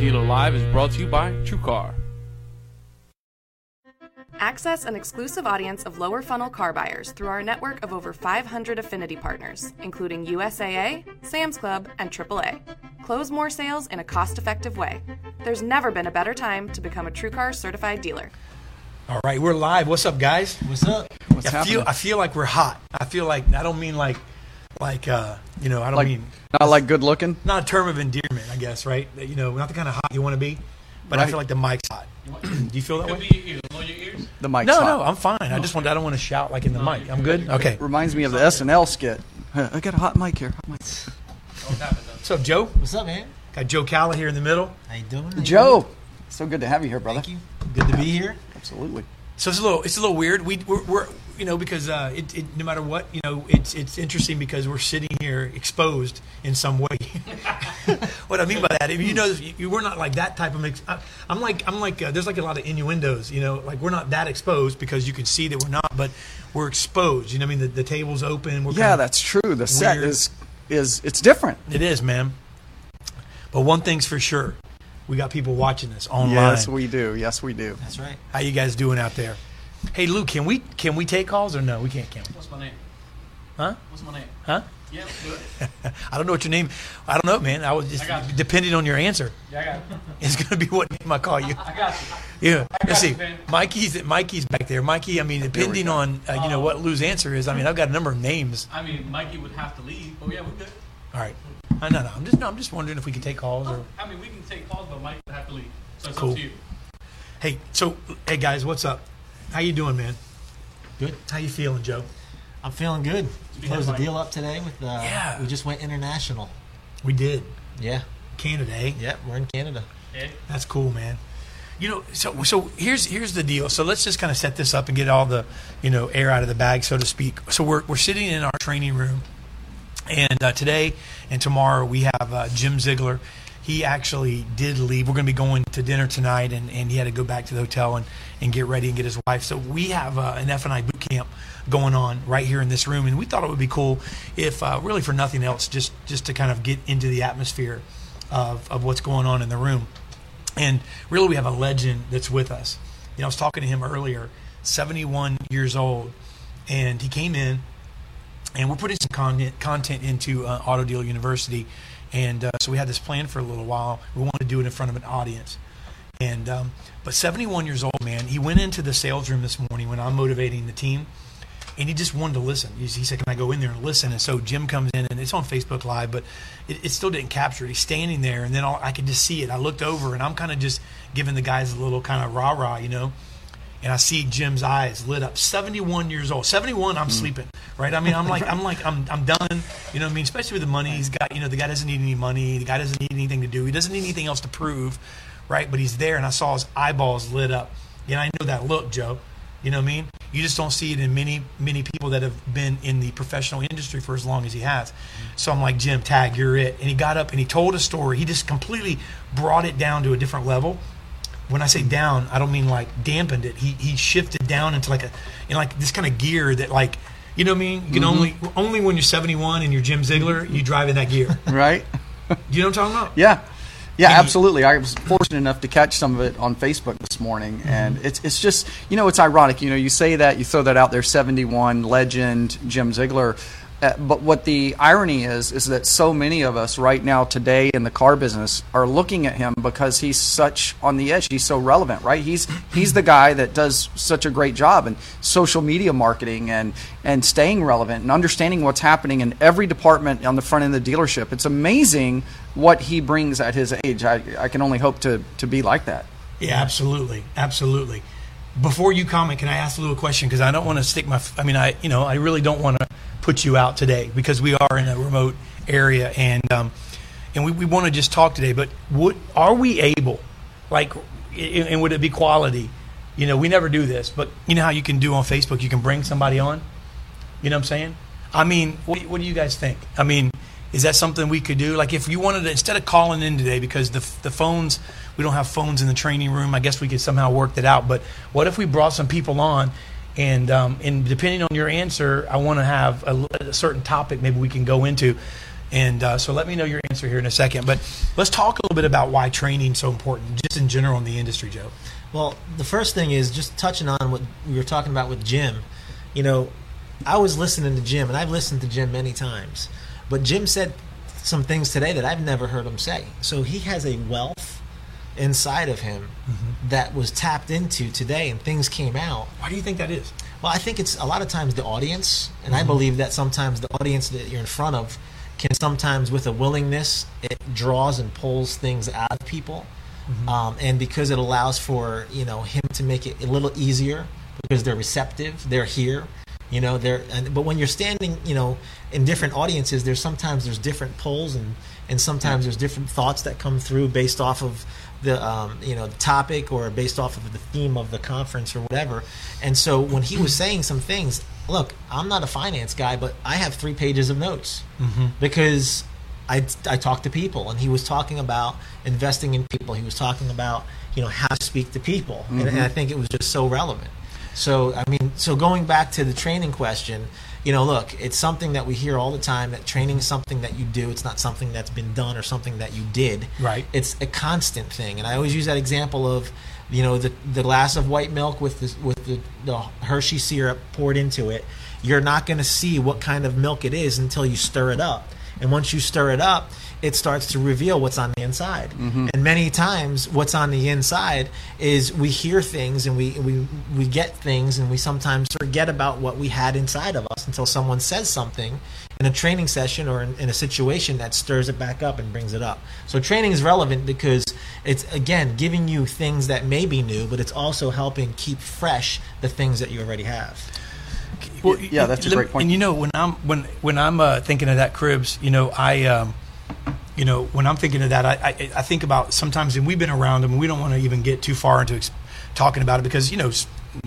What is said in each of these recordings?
Dealer Live is brought to you by TrueCar. Access an exclusive audience of lower funnel car buyers through our network of over 500 affinity partners, including USAA, Sam's Club, and AAA. Close more sales in a cost effective way. There's never been a better time to become a TrueCar certified dealer. All right, we're live. What's up, guys? What's up? What's I feel happening? I feel like we're hot. I feel like I don't mean like like uh you know I don't like mean not like good looking. not a term of endearment, I guess, right? You know, not the kind of hot you want to be, but I feel like the mic's hot. Do you feel that Could way? be your ears. Your ears. The mic's No, hot. no, I'm fine. I just want I don't want to shout like in the mic. I'm good. Okay. Reminds me of the SNL skit. I got a hot mic here. Hot mic. What's happened? What's up, Joe? What's up, man? Got Joe Calla here in the middle. How you doing? How you Joe, doing? so good to have you here, brother. Thank you. Good to be here. Absolutely. So it's a little it's a little weird. We we're, we're you know because uh, it, it no matter what you know it's it's interesting because we're sitting here exposed in some way. what I mean by that, if you know, you, we're not like that type of. Mix, I, I'm like I'm like uh, there's like a lot of innuendos. You know, like we're not that exposed because you can see that we're not, but we're exposed. You know, what I mean the, the table's open. We're Yeah, that's true. The set is is it's different. it is, man. But one thing's for sure, we got people watching this online. Yes, we do. Yes, we do. That's right. How you guys doing out there? Hey, Lou, can we can we take calls or no? We can't. Can we? What's my name? Huh? What's my name? Huh? Yeah, do it. I don't know what your name. I don't know, man. I was just I depending on your answer. Yeah, I got it. It's gonna be what name I call you. I got you. Yeah. Let's see. man. Mikey's Mikey's back there. Mikey. I mean, depending on uh, you know what Lou's answer is. I mean, I've got a number of names. I mean, Mikey would have to leave. Oh yeah, we're good. All right. I no, no. I'm just no, I'm just wondering if we can take calls or. I mean, we can take calls, but Mike would have to leave. So it's Cool. up to you. Hey, so hey guys, what's up? How you doing, man? Good. How you feeling, Joe? I'm feeling good. We closed the deal up today with. Uh, Yeah. We just went international. We did Yeah. Canada, eh? Yep. We're in Canada. Yeah. That's cool, man. You know, so so here's here's the deal. So let's just kind of set this up and get all the you know air out of the bag, so to speak. So we're we're sitting in our training room, and uh, today and tomorrow we have uh, Jim Ziegler. He actually did leave. We're going to be going to dinner tonight, and, and he had to go back to the hotel and, and get ready and get his wife. So we have uh, an F and I boot camp going on right here in this room, and we thought it would be cool if, uh, really for nothing else, just just to kind of get into the atmosphere of, of what's going on in the room. And really, we have a legend that's with us. You know, I was talking to him earlier, 71 years old, and he came in, and we're putting some content content into uh, Auto Dealer University, and uh, so we had this plan for a little while. We wanted to do it in front of an audience, and um, but 71 years old, man, he went into the sales room this morning when I'm motivating the team, and he just wanted to listen. He he said, "Can I go in there and listen?" And so Jim comes in, and it's on Facebook Live, but it, it still didn't capture it. He's standing there, and then all, I could just see it. I looked over, and I'm kind of just giving the guys a little kind of rah rah, you know. And I see Jim's eyes lit up. 71 years old. 71, I'm hmm. sleeping, right? I mean, I'm like, I'm like, I'm, I'm done. You know what I mean? Especially with the money he's got. You know, the guy doesn't need any money. The guy doesn't need anything to do. He doesn't need anything else to prove, right? But he's there, and I saw his eyeballs lit up. And I know that look, Joe. You know what I mean? You just don't see it in many, many people that have been in the professional industry for as long as he has. So I'm like, Jim, tag, you're it. And he got up and he told a story. He just completely brought it down to a different level. When I say down, I don't mean like dampened it. He he shifted down into like a, in like this kind of gear that like, you know what I mean? You can mm-hmm. only only when you're 71 and you're Jim Ziegler, mm-hmm. you drive in that gear. Right? you know what I'm talking about? Yeah. Yeah, you- absolutely. I was fortunate enough to catch some of it on Facebook this morning, mm-hmm. and it's it's just you know it's ironic. You know, you say that you throw that out there, seventy one legend Jim Ziegler, uh, but what the irony is is that so many of us right now today in the car business are looking at him because he's such on the edge. He's so relevant, right? He's he's the guy that does such a great job in social media marketing and and staying relevant and understanding what's happening in every department on the front end of the dealership. It's amazing what he brings at his age. I, I can only hope to, to be like that. Yeah, absolutely, absolutely. Before you comment, can I ask a little question? Because I don't want to stick my. I mean, I you know I really don't want to put you out today because we are in a remote area and um, and we, we want to just talk today. But would are we able, like, and and would it be quality? You know, we never do this, but you know how you can do on Facebook, you can bring somebody on. You know what I'm saying? I mean, what, what do you guys think? I mean, is that something we could do? Like, if you wanted to, instead of calling in today, because the, the phones, we don't have phones in the training room, I guess we could somehow work that out. But what if we brought some people on? And, um, and depending on your answer, I want to have a, a certain topic maybe we can go into. And uh, so let me know your answer here in a second. But let's talk a little bit about why training is so important, just in general in the industry, Joe. Well, the first thing is just touching on what we were talking about with Jim. You know, I was listening to Jim, and I've listened to Jim many times, but Jim said some things today that I've never heard him say. So he has a wealth inside of him mm-hmm. that was tapped into today, and things came out. Why do you think that is? Well, I think it's a lot of times the audience, and I mm-hmm. believe that sometimes the audience that you're in front of can sometimes, with a willingness, it draws and pulls things out of people, mm-hmm. um, and because it allows for you know him to make it a little easier because they're receptive, they're here, you know, they're. And, but when you're standing, you know, in different audiences, there's sometimes there's different pulls and and sometimes there's different thoughts that come through based off of the um, you know the topic or based off of the theme of the conference or whatever. And so when he was saying some things, look, I'm not a finance guy, but I have three pages of notes because I I talk to people, and he was talking about investing in people. He was talking about you know how to speak to people, and, and I think it was just so relevant. So I mean, so going back to the training question, you know, look, it's something that we hear all the time that training is something that you do. It's not something that's been done or something that you did. Right. It's a constant thing, and I always use that example of, you know, the the glass of white milk with the with the, the Hershey syrup poured into it. You're not going to see what kind of milk it is until you stir it up, and once you stir it up, it starts to reveal what's on the inside. And many times, what's on the inside is we hear things and we, we we get things, and we sometimes forget about what we had inside of us until someone says something in a training session or in, in a situation that stirs it back up and brings it up. So training is relevant because it's again giving you things that may be new, but it's also helping keep fresh the things that you already have. Well, Yeah, that's a great point. And you know, when I'm when when I'm uh, thinking of that, cribs, you know, I, um, you know, when I'm thinking of that, I, I I think about sometimes, and we've been around them. and We don't want to even get too far into ex- talking about it because you know.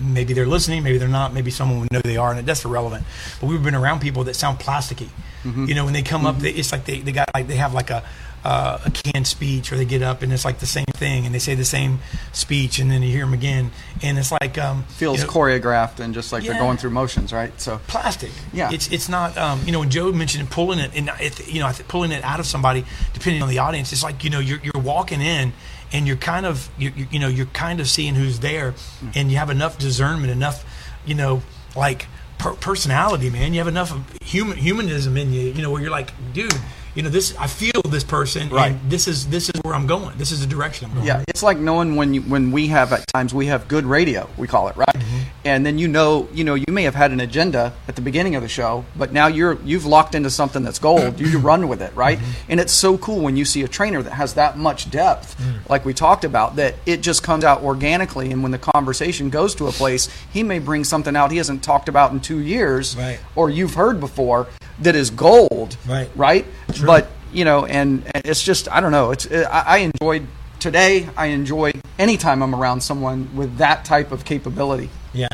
Maybe they're listening, maybe they're not. Maybe someone would know they are, and it that's irrelevant. But we've been around people that sound plasticky. Mm-hmm. You know, when they come up, they, it's like they, they got like they have like a uh, a canned speech, or they get up and it's like the same thing, and they say the same speech, and then you hear them again, and it's like um, Feels you know, choreographed and just like Yeah. they're going through motions, right? So plastic. Yeah. it's it's not. Um, you know, when Joe mentioned pulling it, and it, you know, pulling it out of somebody, depending on the audience, it's like you know, you're you're walking in, and you're kind of you you you know, you're kind of seeing who's there, and you have enough discernment, enough, you know, like per- personality, man. You have enough of human humanism in you, you know, where you're like, dude. You know this. I feel this person, Right. and this is this is where I'm going. This is the direction I'm going. Yeah, it's like knowing when you, when we have at times we have good radio, we call it, right? Mm-hmm. And then you know, you know, you may have had an agenda at the beginning of the show, but now you're you've locked into something that's gold. You run with it, right? Mm-hmm. And it's so cool when you see a trainer that has that much depth, Mm. like we talked about, that it just comes out organically. And when the conversation goes to a place, he may bring something out he hasn't talked about in two years, Right. or you've heard before that is gold, Right. Right? But you know, and, and it's just I don't know. It's I, I enjoyed today. I enjoy anytime I'm around someone with that type of capability. Yeah.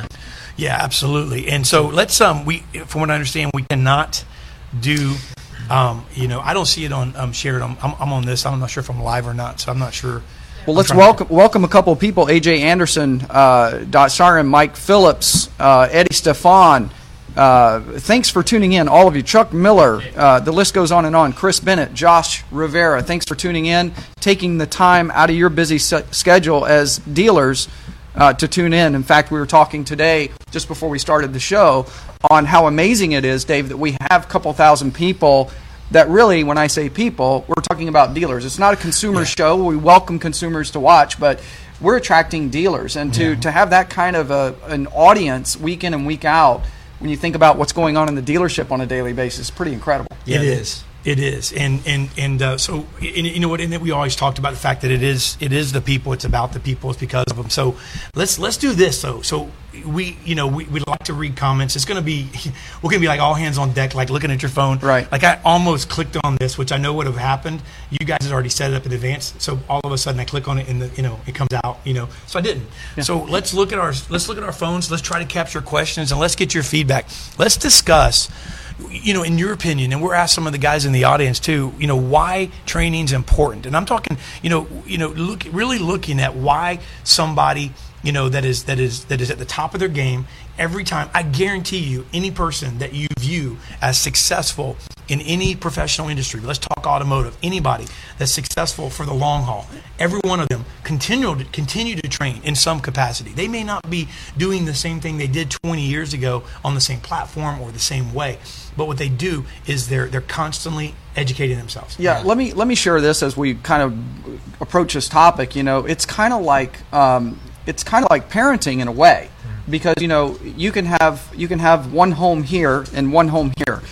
Yeah, absolutely. And so let's um we from what I understand we cannot do um you know I don't see it on um shared I'm, I'm I'm on this I'm not sure if I'm live or not so I'm not sure. Well, let's trying to- welcome welcome a couple of people: AJ Anderson, uh, Dot Siren, Mike Phillips, uh, Eddie Stefan. Uh, thanks for tuning in, all of you. Chuck Miller, uh, the list goes on and on. Chris Bennett, Josh Rivera, thanks for tuning in, taking the time out of your busy se- schedule as dealers uh, to tune in. In fact, we were talking today, just before we started the show, on how amazing it is, Dave, that we have a couple thousand people that really, when I say people, we're talking about dealers. It's not a consumer show. We welcome consumers to watch, but we're attracting dealers. And to, to have that kind of a, an audience week in and week out, when you think about what's going on in the dealership on a daily basis, is pretty incredible. Yeah, it it is. It is, and and and uh, so and, you know what? And then we always talked about the fact that it is it is the people. It's about the people. It's because of them. So let's let's do this though. So we you know we we like to read comments. It's going to be we're going to be like all hands on deck, like looking at your phone. Right. Like I almost clicked on this, which I know would have happened. You guys had already set it up in advance. So all of a sudden I click on it and the you know it comes out. You know. So I didn't. So let's look at our let's look at our phones. Let's try to capture questions and let's get your feedback. Let's discuss you know, in your opinion, and we're asked some of the guys in the audience too, you know, why training's important. And I'm talking, you know, you know, look really looking at why somebody, you know, that is that is that is at the top of their game every time. I guarantee you, any person that you view as successful in any professional industry, let's talk automotive, anybody that's successful for the long haul, every one of them continue to, continue to train in some capacity. They may not be doing the same thing they did 20 years ago on the same platform or the same way, but what they do is they're they're constantly educating themselves. Yeah, let me let me share this as we kind of approach this topic. You know, it's kind of like um, it's kind of like parenting in a way, because you know you can have you can have one home here and one home here,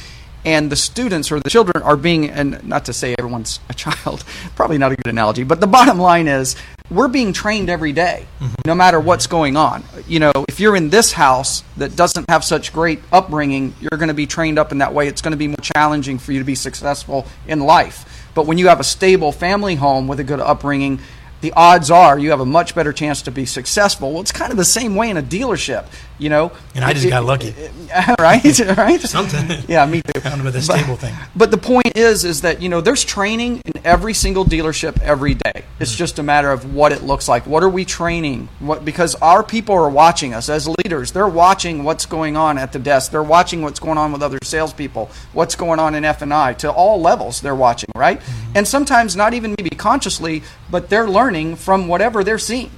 and the students or the children are being and not to say everyone's a child, probably not a good analogy, but the bottom line is we're being trained every day, mm-hmm. no matter what's going on. You know, if you're in this house that doesn't have such great upbringing, you're going to be trained up in that way. It's going to be more challenging for you to be successful in life. But when you have a stable family home with a good upbringing, the odds are you have a much better chance to be successful. Well, it's kind of the same way in a dealership, you know. And I just It- got lucky. it- right? right? Something. Yeah, me too. Found with a stable thing. But the point is, is that you know there's training in every single dealership every day. It's Hmm. just a matter of what it looks like. What are we training? What because our people are watching us as leaders. They're watching what's going on at the desk. They're watching what's going on with other salespeople. What's going on in F and I to all levels. They're watching, right? Hmm. And sometimes not even maybe consciously, but they're learning from whatever they're seeing.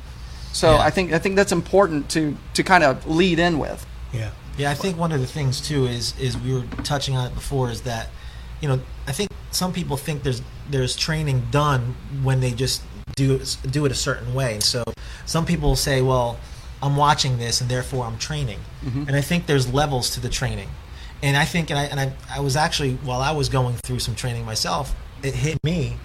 So Yeah. I think I think that's important to to kind of lead in with. Yeah. Yeah, I think one of the things too is is we were touching on it before is that you know I think some people think there's there's training done when they just do it, do it a certain way, so some people say, well, I'm watching this and therefore I'm training, mm-hmm. and I think there's levels to the training, and I think and I and I, I was actually while I was going through some training myself, it hit me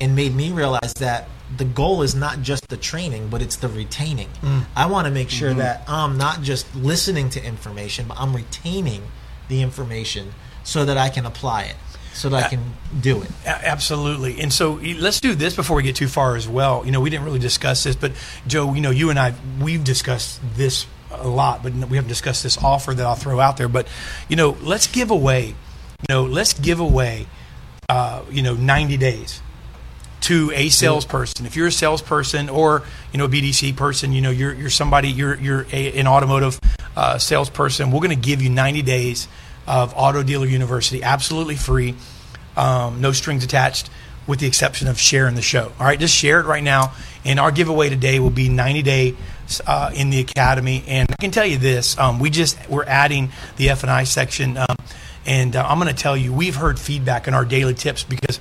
and made me realize that the goal is not just the training, but it's the retaining. I want to make sure that I'm not just listening to information, but I'm retaining the information so that I can apply it, so that I can do it. Absolutely. And so let's do this before we get too far as well. You know, we didn't really discuss this, but Joe, you know, you and I, we've discussed this a lot, but we haven't discussed this offer that I'll throw out there. But, you know, let's give away, you know, let's give away, uh, you know, 90 days to a salesperson. If you're a salesperson or you know a BDC person, you know you're you're somebody you're you're a, an automotive uh, salesperson. We're going to give you 90 days of Auto Dealer University, absolutely free, um, no strings attached, with the exception of sharing the show. All right, just share it right now. And our giveaway today will be 90 days uh, in the academy. And I can tell you this: um, we just we're adding the F and I section. Um, and uh, I'm going to tell you, we've heard feedback in our daily tips because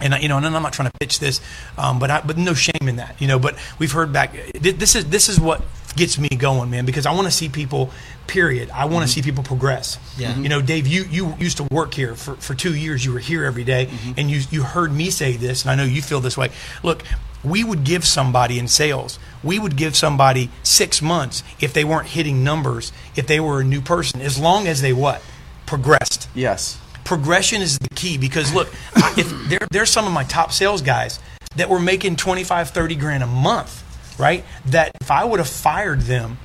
and I- you know, and I'm not trying to pitch this, um, but I, but no shame in that, you know. But we've heard back. This is this is what gets me going, man, because I want to see people. Period. I want to see people progress. Yeah. You know, Dave, you you used to work here for, for two years. You were here every day, and you you heard me say this, and I know you feel this way. Look, we would give somebody in sales, we would give somebody six months if they weren't hitting numbers, if they were a new person, as long as they what progressed Yes. Progression is the key because look if there, there's some of my top sales guys that were making 25 30 grand a month right? That if i would have fired them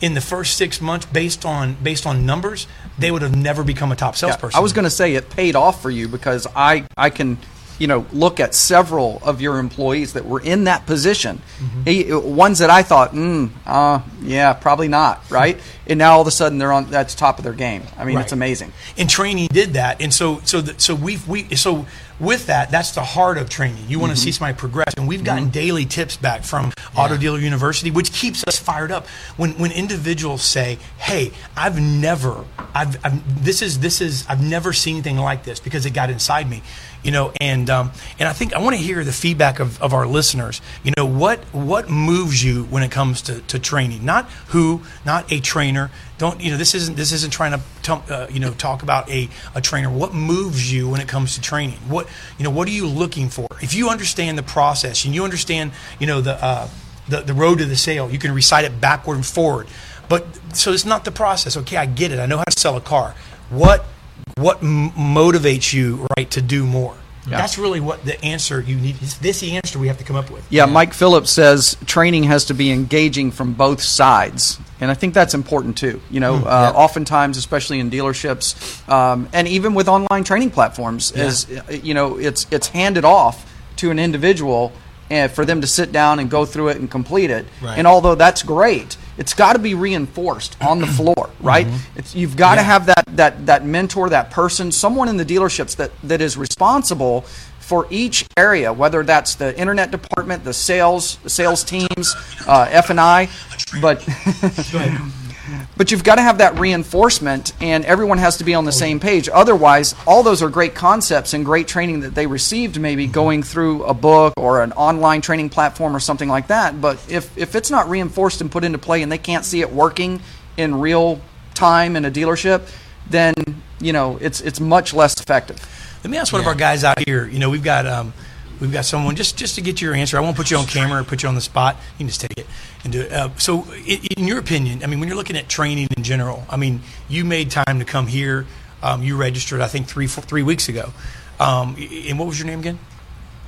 in the first six months based on based on numbers they would have never become a top Yeah, salesperson I was going to say it paid off for you because I I can you know look at several of your employees that were in that position, Mm-hmm. He- ones that I thought, mm, uh, yeah, probably not, right? and now all of a sudden they're on that's top of their game. I mean, Right. it's amazing. and training did that and so so that so we've we so with that that's the heart of training. You want to see somebody progress and we've gotten daily tips back from auto dealer university which keeps us fired up. When when individuals say hey i've never i've, I've this is this is i've never seen anything like this because it got inside me you know and um, and i think i want to hear the feedback of, of our listeners. You know what what moves you when it comes to, to training? Not who not a trainer. Don't you know this isn't this isn't trying to uh, you know talk about a, a trainer. What moves you when it comes to training? What you know what are you looking for? If you understand the process and you understand you know the uh, the, the road to the sale you can recite it backward and forward. But so it's not the process. Okay i get it. I know how to sell a car. What what m- motivates you right to do more? That's really what the answer you need it's this the answer we have to come up with. Yeah, Mike Phillips says training has to be engaging from both sides, and I think that's important too. You know, uh, oftentimes, especially in dealerships, um, and even with online training platforms, is uh, you know, it's it's handed off to an individual and for them to sit down and go through it and complete it. Right. And although that's great, it's got to be reinforced on the floor, right? It's, you've got to have that, that, that mentor, that person, someone in the dealerships that, that is responsible for each area, whether that's the internet department, the sales, the sales teams, uh, F and I, but but you've got to have that reinforcement, and everyone has to be on the same page. Otherwise, all those are great concepts and great training that they received, maybe going through a book or an online training platform or something like that. But if if it's not reinforced and put into play, and they can't see it working in real time in a dealership, then you know it's it's much less effective. Let me ask one of our guys out here. You know, we've got um, we've got someone just just to get your answer. I won't put you on camera or put you on the spot. You can just take it and do it. Uh, so, in, in your opinion, I mean, when you're looking at training in general, I mean, you made time to come here. Um, you registered, I think, three four, three weeks ago. Um, and what was your name again?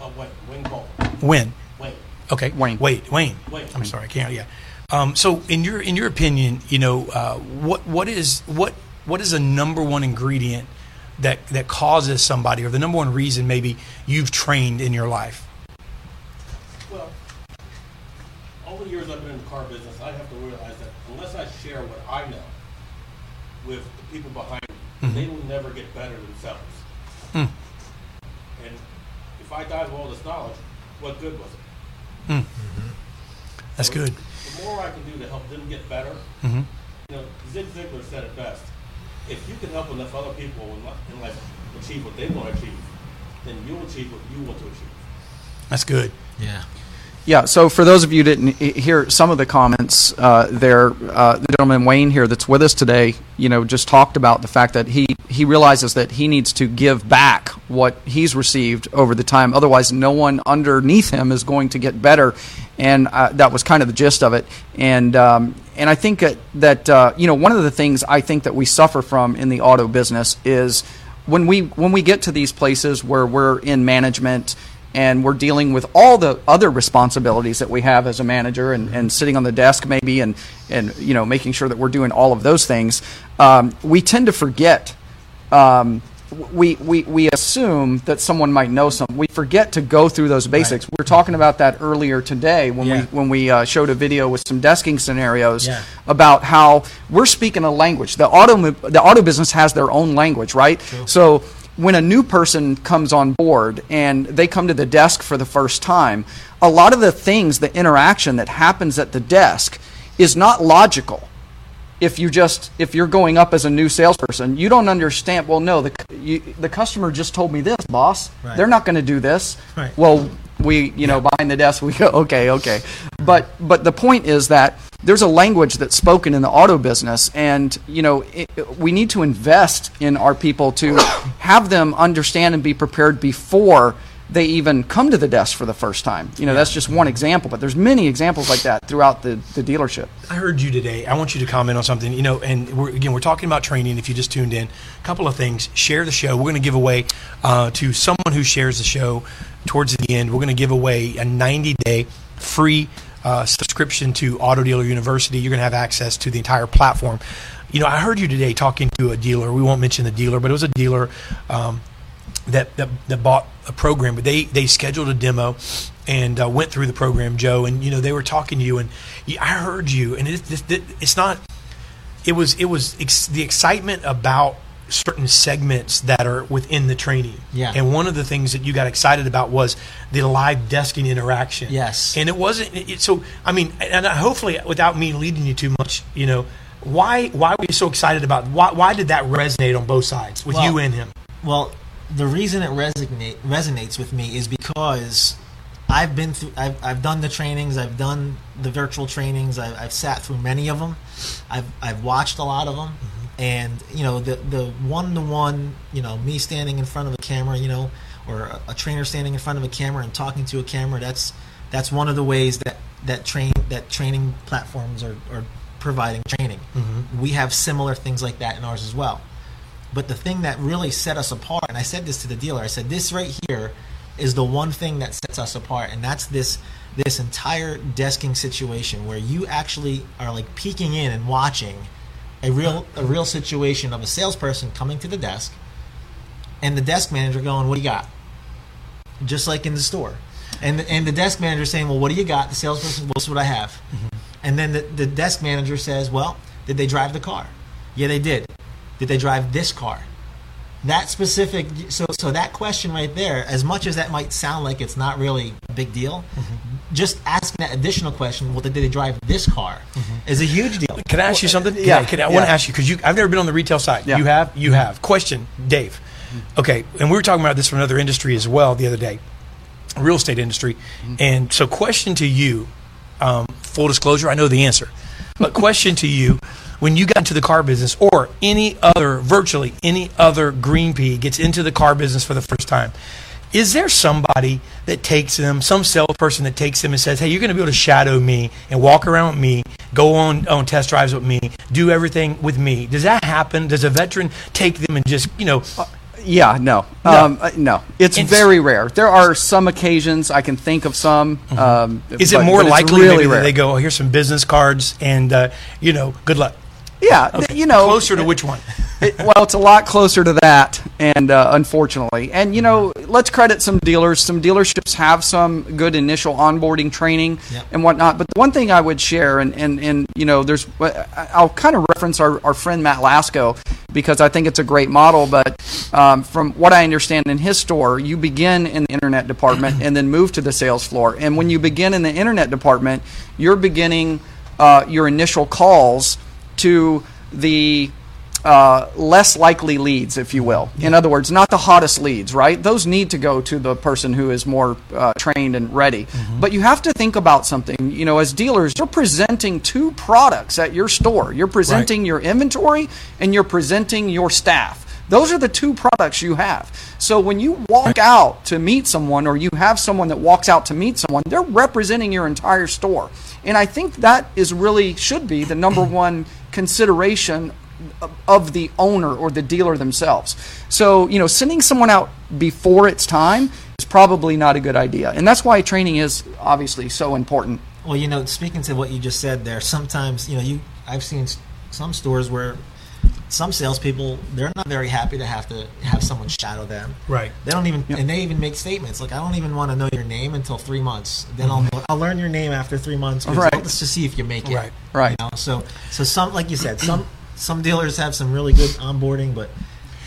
Uh, Wayne, Wayne Cole. When? Wayne. Okay, Wayne. Wait, Wayne. Wayne. I'm sorry, I can't. Yeah. Um, so, in your in your opinion, you know, uh, what what is what what is the number one ingredient that that causes somebody, or the number one reason maybe you've trained in your life? Well, all the years I've been in the car business, I have to realize that unless I share what I know with the people behind me, they will never get better themselves. Hmm. And if I died with all this knowledge, what good was it? That's So good. The more I can do to help them get better, Mhm. you know, Zig Ziglar said it best. If you can help enough other people in li- in life achieve what they want to achieve, then you'll achieve what you want to achieve. That's good. Yeah. Yeah, so for those of you who didn't hear some of the comments uh, there, uh, the gentleman Wayne here that's with us today, you know, just talked about the fact that he, he realizes that he needs to give back what he's received over the time. Otherwise, no one underneath him is going to get better. And uh, that was kind of the gist of it. And, um, and I think that, uh, you know, one of the things I think that we suffer from in the auto business is when we, when we get to these places where we're in management and we're dealing with all the other responsibilities that we have as a manager and, and sitting on the desk maybe and, and you know making sure that we're doing all of those things um, we tend to forget um, we, we, we assume that someone might know something. We forget to go through those basics. We were talking about that earlier today when Yeah. we when we uh, showed a video with some desking scenarios Yeah. about how we're speaking a language. The auto the auto business has their own language, right? So when a new person comes on board and they come to the desk for the first time, a lot of the things, the interaction that happens at the desk is not logical if you just if you're going up as a new salesperson, you don't understand. Well, no, the you, the customer just told me this, boss. Right. They're not going to do this. Right. Well, we you know behind the desk we go okay okay, but but the point is that there's a language that's spoken in the auto business, and you know it, we need to invest in our people to have them understand and be prepared before they even come to the desk for the first time. You know, that's just one example, but there's many examples like that throughout the, the dealership. I heard you today. I want you to comment on something. You know, and we're, again, we're talking about training. If you just tuned in, a couple of things. Share the show. We're going to give away uh, to someone who shares the show towards the end. We're going to give away a 90 day free uh, subscription to Auto Dealer University. You're going to have access to the entire platform. You know, I heard you today talking to a dealer. We won't mention the dealer, but it was a dealer. Um, that, that that bought a program, but they they scheduled a demo and uh, went through the program, Joe. And you know they were talking to you, and I heard you, and it, it, it, it's not. It was it was ex- the excitement about certain segments that are within the training. Yeah. And one of the things that you got excited about was the live desking interaction. Yes. And it wasn't. It, so I mean, and hopefully, without me leading you too much, you know. Why? Why were you so excited about? Why? Why did that resonate on both sides with Well, you and him? Well, the reason it resonate, resonates with me is because I've been through, I've, I've done the trainings, I've done the virtual trainings, I've, I've sat through many of them, I've, I've watched a lot of them, mm-hmm. and you know the the one to one, you know, me standing in front of a camera, you know, or a, a trainer standing in front of a camera and talking to a camera. That's that's one of the ways that that train that training platforms are, are providing training. Mm-hmm. We have similar things like that in ours as well. But the thing that really set us apart, and I said this to the dealer, I said this right here is the one thing that sets us apart, and that's this this entire desking situation where you actually are like peeking in and watching a real a real situation of a salesperson coming to the desk, and the desk manager going, "What do you got?" Just like in the store, and and the desk manager saying, "Well, what do you got?" The salesperson, "Well, this what I have." Mm-hmm. And then the, the desk manager says, "Well, did they drive the car? Yeah, they did. Did they drive this car? That specific. So, so that question right there, as much as that might sound like it's not really a big deal, Mm-hmm. just asking that additional question, well, did they drive this car, is a huge deal. Can I ask you something? yeah, Can I, I want to ask you because you. I've never been on the retail side. Yeah. You have. You have. Question, Dave. Okay, and we were talking about this from another industry as well the other day, real estate industry, and so question to you. Um, full disclosure, I know the answer, but question to you: When you got into the car business, or any other, virtually any other green pea gets into the car business for the first time, is there somebody that takes them, some salesperson that takes them and says, "Hey, you're going to be able to shadow me and walk around with me, go on on test drives with me, do everything with me"? Does that happen? Does a veteran take them and just, you know, Yeah, no, No. Um, uh, no. It's It's- very rare. There are some occasions I can think of some. Um, is it but- more but likely really maybe that they go, oh, "Here's some business cards and uh, you know, good luck"? Yeah, th- you know, closer to which one? It, well, it's a lot closer to that, and uh, unfortunately, and you know, let's credit some dealers. Some dealerships have some good initial onboarding training Yep. and whatnot. But the one thing I would share, and and, and you know, there's, I- I'll kind of reference our, our friend Matt Lasco because I think it's a great model. But um, from what I understand in his store, you begin in the internet department and then move to the sales floor. And when you begin in the internet department, you're beginning uh, your initial calls to the uh, less likely leads, if you will. In other words, not the hottest leads, right? Those need to go to the person who is more uh, trained and ready. But you have to think about something. You know, as dealers, you're presenting two products at your store. You're presenting your inventory and you're presenting your staff. Those are the two products you have. So when you walk out to meet someone or you have someone that walks out to meet someone, they're representing your entire store. And I think that is really should be the number one consideration of- the owner or the dealer themselves. So, you know, sending someone out before it's time is probably not a good idea. And that's why training is obviously so important. Well, you know, speaking to what you just said there, sometimes you know, you I've seen some stores where some salespeople they're not very happy to have to have someone shadow them. Right. They don't even, and they even make statements like, "I don't even want to know your name until three months. Then I'll I'll learn your name after three months. Right. Let's just see if you make it. Right. Right. You know? So so some like you said, some some dealers have some really good onboarding, but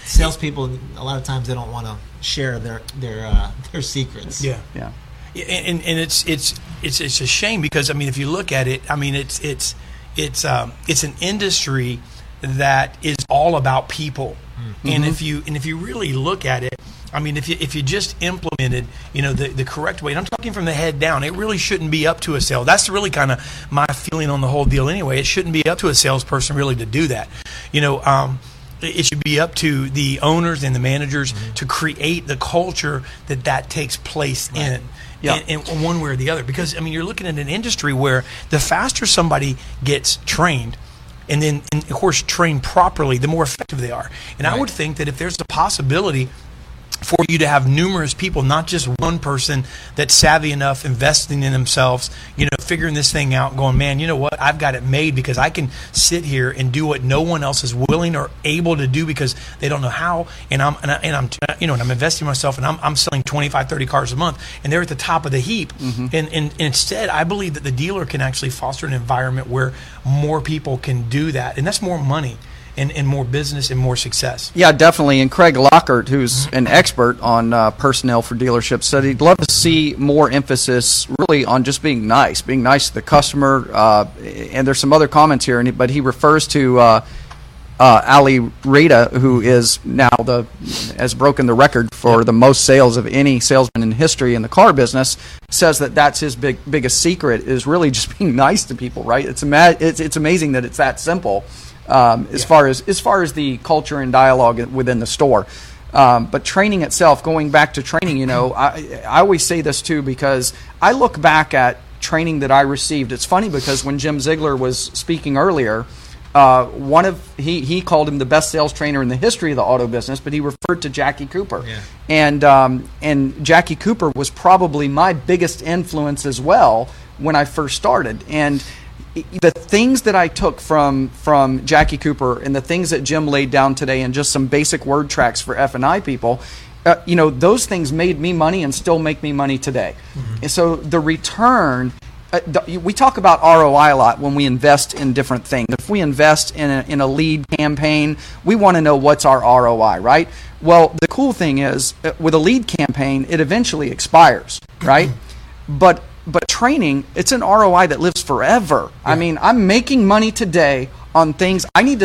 salespeople a lot of times they don't want to share their their uh, their secrets. Yeah. Yeah. Yeah, and, and it's it's it's it's a shame because I mean if you look at it I mean it's it's it's um, it's an industry that is all about people. Hmm. And if mm-hmm. you and if you really look at it I mean if you if you just implemented you know the, the correct way and I'm talking from the head down it really shouldn't be up to a sale that's really kind of my feeling on the whole deal anyway it shouldn't be up to a salesperson really to do that. You know um, it should be up to the owners and the managers mm-hmm. to create the culture that that takes place in Yeah. in, in one way or the other. Because I mean, you're looking at an industry where the faster somebody gets trained, and then and of course trained properly, the more effective they are. And I would think that if there's a possibility for you to have numerous people, not just one person that's savvy enough, investing in themselves, you know, figuring this thing out, going, man, you know what, I've got it made because I can sit here and do what no one else is willing or able to do because they don't know how, and I'm and, I, and I'm you know, and I'm investing in myself, and I'm, I'm selling 25, 30 cars a month, and they're at the top of the heap. Mm-hmm. And, and, and instead, I believe that the dealer can actually foster an environment where more people can do that, and that's more money. And, and more business and more success. Yeah, definitely. And Craig Lockhart, who's an expert on uh, personnel for dealerships, said he'd love to see more emphasis really on just being nice, being nice to the customer. Uh, and there's some other comments here, but he refers to uh, uh, Ali Reda, who is now the has broken the record for the most sales of any salesman in history in the car business. Says that that's his big biggest secret is really just being nice to people. Right? It's ama- it's, it's amazing that it's that simple um, as far as as far as the culture and dialogue within the store. Um, but training itself, going back to training, you know, I, I always say this too because I look back at training that I received. It's funny because when Jim Ziegler was speaking earlier, uh, one of he he called him the best sales trainer in the history of the auto business, but he referred to Jackie Cooper, Yeah. and um, and Jackie Cooper was probably my biggest influence as well when I first started, and the things that I took from from Jackie Cooper and the things that Jim laid down today and just some basic word tracks for F and I people, uh, you know, those things made me money and still make me money today. And so the return uh, the, we talk about ROI a lot when we invest in different things. If we invest in a, in a lead campaign, we want to know what's our ROI, right? Well, the cool thing is uh, with a lead campaign, it eventually expires, right? but but training, it's an ROI that lives forever. I mean, I'm making money today on things I need to